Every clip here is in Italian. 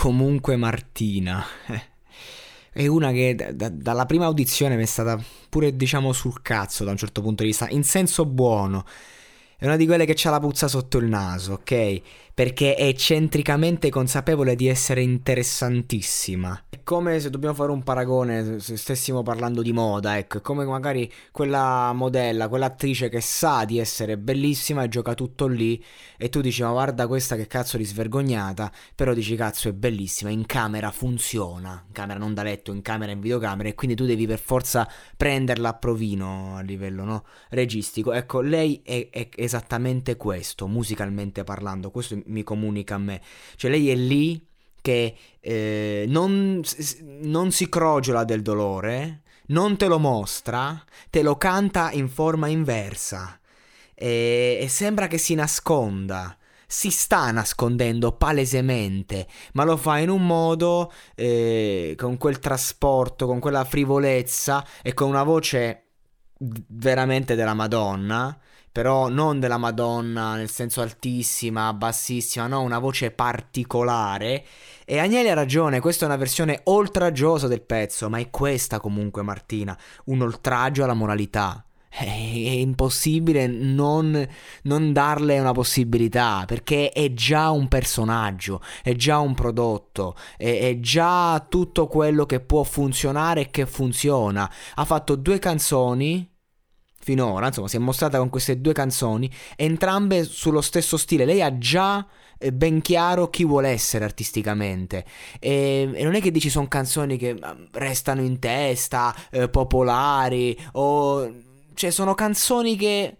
Comunque Martina è una che da, da, dalla prima audizione mi è stata pure diciamo sul cazzo da un certo punto di vista, in senso buono. È una di quelle che ha la puzza sotto il naso, ok? Perché è eccentricamente consapevole di essere interessantissima. È come se dobbiamo fare un paragone, se stessimo parlando di moda, ecco, è come magari quella modella, quell'attrice che sa di essere bellissima e gioca tutto lì e tu dici ma guarda questa che cazzo di svergognata, però dici cazzo è bellissima, in camera funziona, in camera non da letto, in camera in videocamera e quindi tu devi per forza prenderla a provino a livello no? registico. Ecco, lei è, è esattamente questo, musicalmente parlando, questo mi comunica a me. Cioè lei è lì che eh, non, non si crogiola del dolore, non te lo mostra, te lo canta in forma inversa. E, e sembra che si nasconda si sta nascondendo palesemente, ma lo fa in un modo eh, con quel trasporto, con quella frivolezza e con una voce veramente della Madonna però non della Madonna nel senso altissima, bassissima, no, una voce particolare. E Agnelli ha ragione, questa è una versione oltraggiosa del pezzo, ma è questa comunque Martina, un oltraggio alla moralità. È impossibile non, non, darle una possibilità perché è già un personaggio, è già un prodotto, è, è, già tutto quello che può funzionare e che funziona. Ha fatto due canzoni finora, insomma, si è mostrata con queste due canzoni, entrambe sullo stesso stile. Lei ha già eh, ben chiaro chi vuole essere artisticamente. E, e non è che dici sono canzoni che mm, restano in testa, eh, popolari, o... Cioè, sono canzoni che...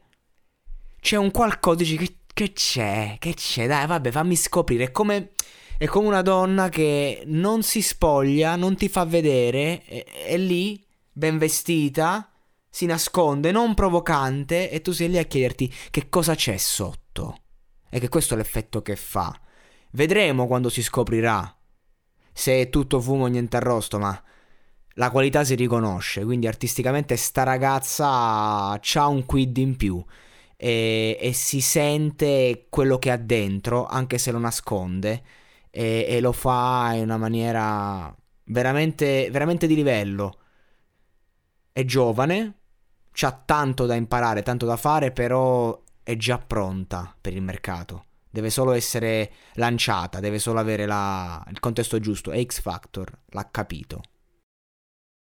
C'è un qualcosa, dici che, che c'è, che c'è, dai, vabbè, fammi scoprire. È come... È come una donna che non si spoglia, non ti fa vedere, è, è lì, ben vestita, si nasconde, non provocante, e tu sei lì a chiederti che cosa c'è sotto. E che questo è l'effetto che fa. Vedremo quando si scoprirà se è tutto fumo o niente arrosto, ma la qualità si riconosce, quindi artisticamente sta ragazza ha un quid in più e, e, si sente quello che ha dentro, anche se lo nasconde, e, e lo fa in una maniera veramente, veramente di livello. È giovane, c'ha tanto da imparare, tanto da fare, però è già pronta per il mercato. Deve solo essere lanciata, deve solo avere la... il contesto giusto. E X Factor l'ha capito.